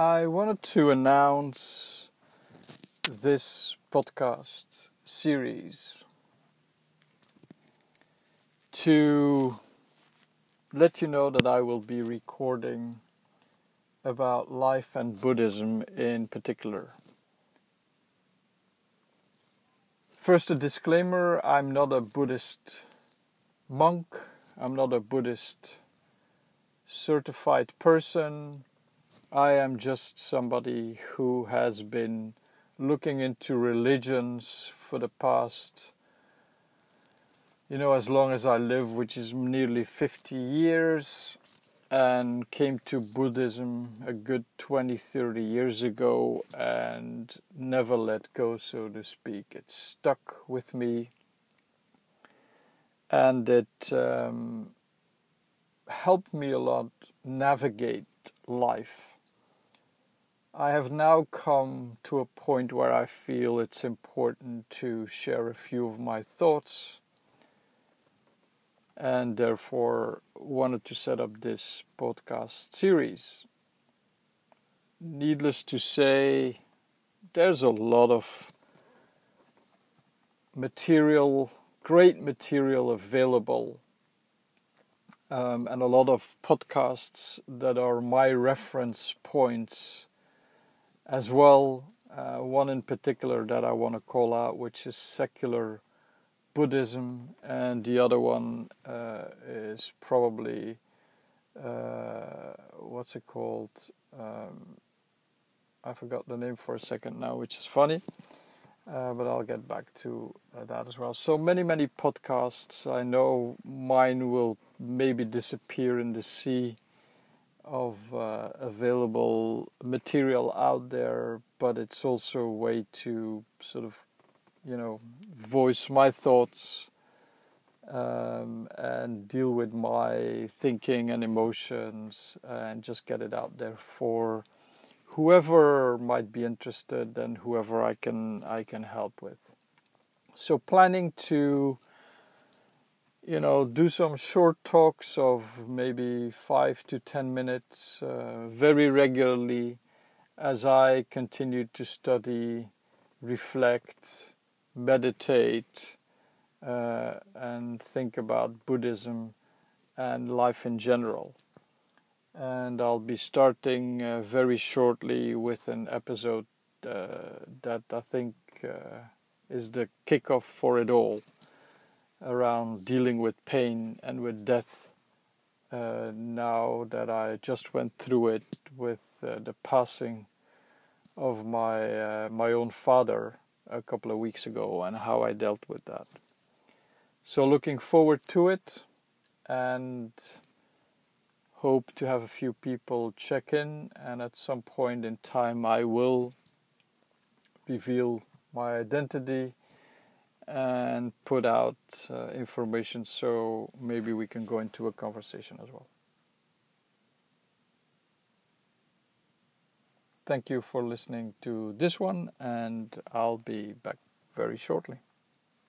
I wanted to announce this podcast series to let you know that I will be recording about life and Buddhism in particular. First, a disclaimer I'm not a Buddhist monk, I'm not a Buddhist certified person. I am just somebody who has been looking into religions for the past, you know, as long as I live, which is nearly 50 years, and came to Buddhism a good 20, 30 years ago and never let go, so to speak. It stuck with me and it um, helped me a lot navigate life. I have now come to a point where I feel it's important to share a few of my thoughts and therefore wanted to set up this podcast series. Needless to say, there's a lot of material, great material available um, and a lot of podcasts that are my reference points as well. Uh, one in particular that I want to call out, which is secular Buddhism, and the other one uh, is probably uh, what's it called? Um, I forgot the name for a second now, which is funny. Uh, but I'll get back to uh, that as well. So many, many podcasts. I know mine will maybe disappear in the sea of uh, available material out there, but it's also a way to sort of, you know, voice my thoughts um, and deal with my thinking and emotions and just get it out there for whoever might be interested and whoever I can I can help with. So planning to you know do some short talks of maybe 5 to 10 minutes uh, very regularly as I continue to study, reflect, meditate uh, and think about Buddhism and life in general. And I'll be starting uh, very shortly with an episode uh, that I think uh, is the kickoff for it all around dealing with pain and with death. Uh, now that I just went through it with uh, the passing of my uh, my own father a couple of weeks ago and how I dealt with that. So looking forward to it and hope to have a few people check in, and at some point in time, I will reveal my identity and put out uh, information so maybe we can go into a conversation as well. Thank you for listening to this one, and I'll be back very shortly.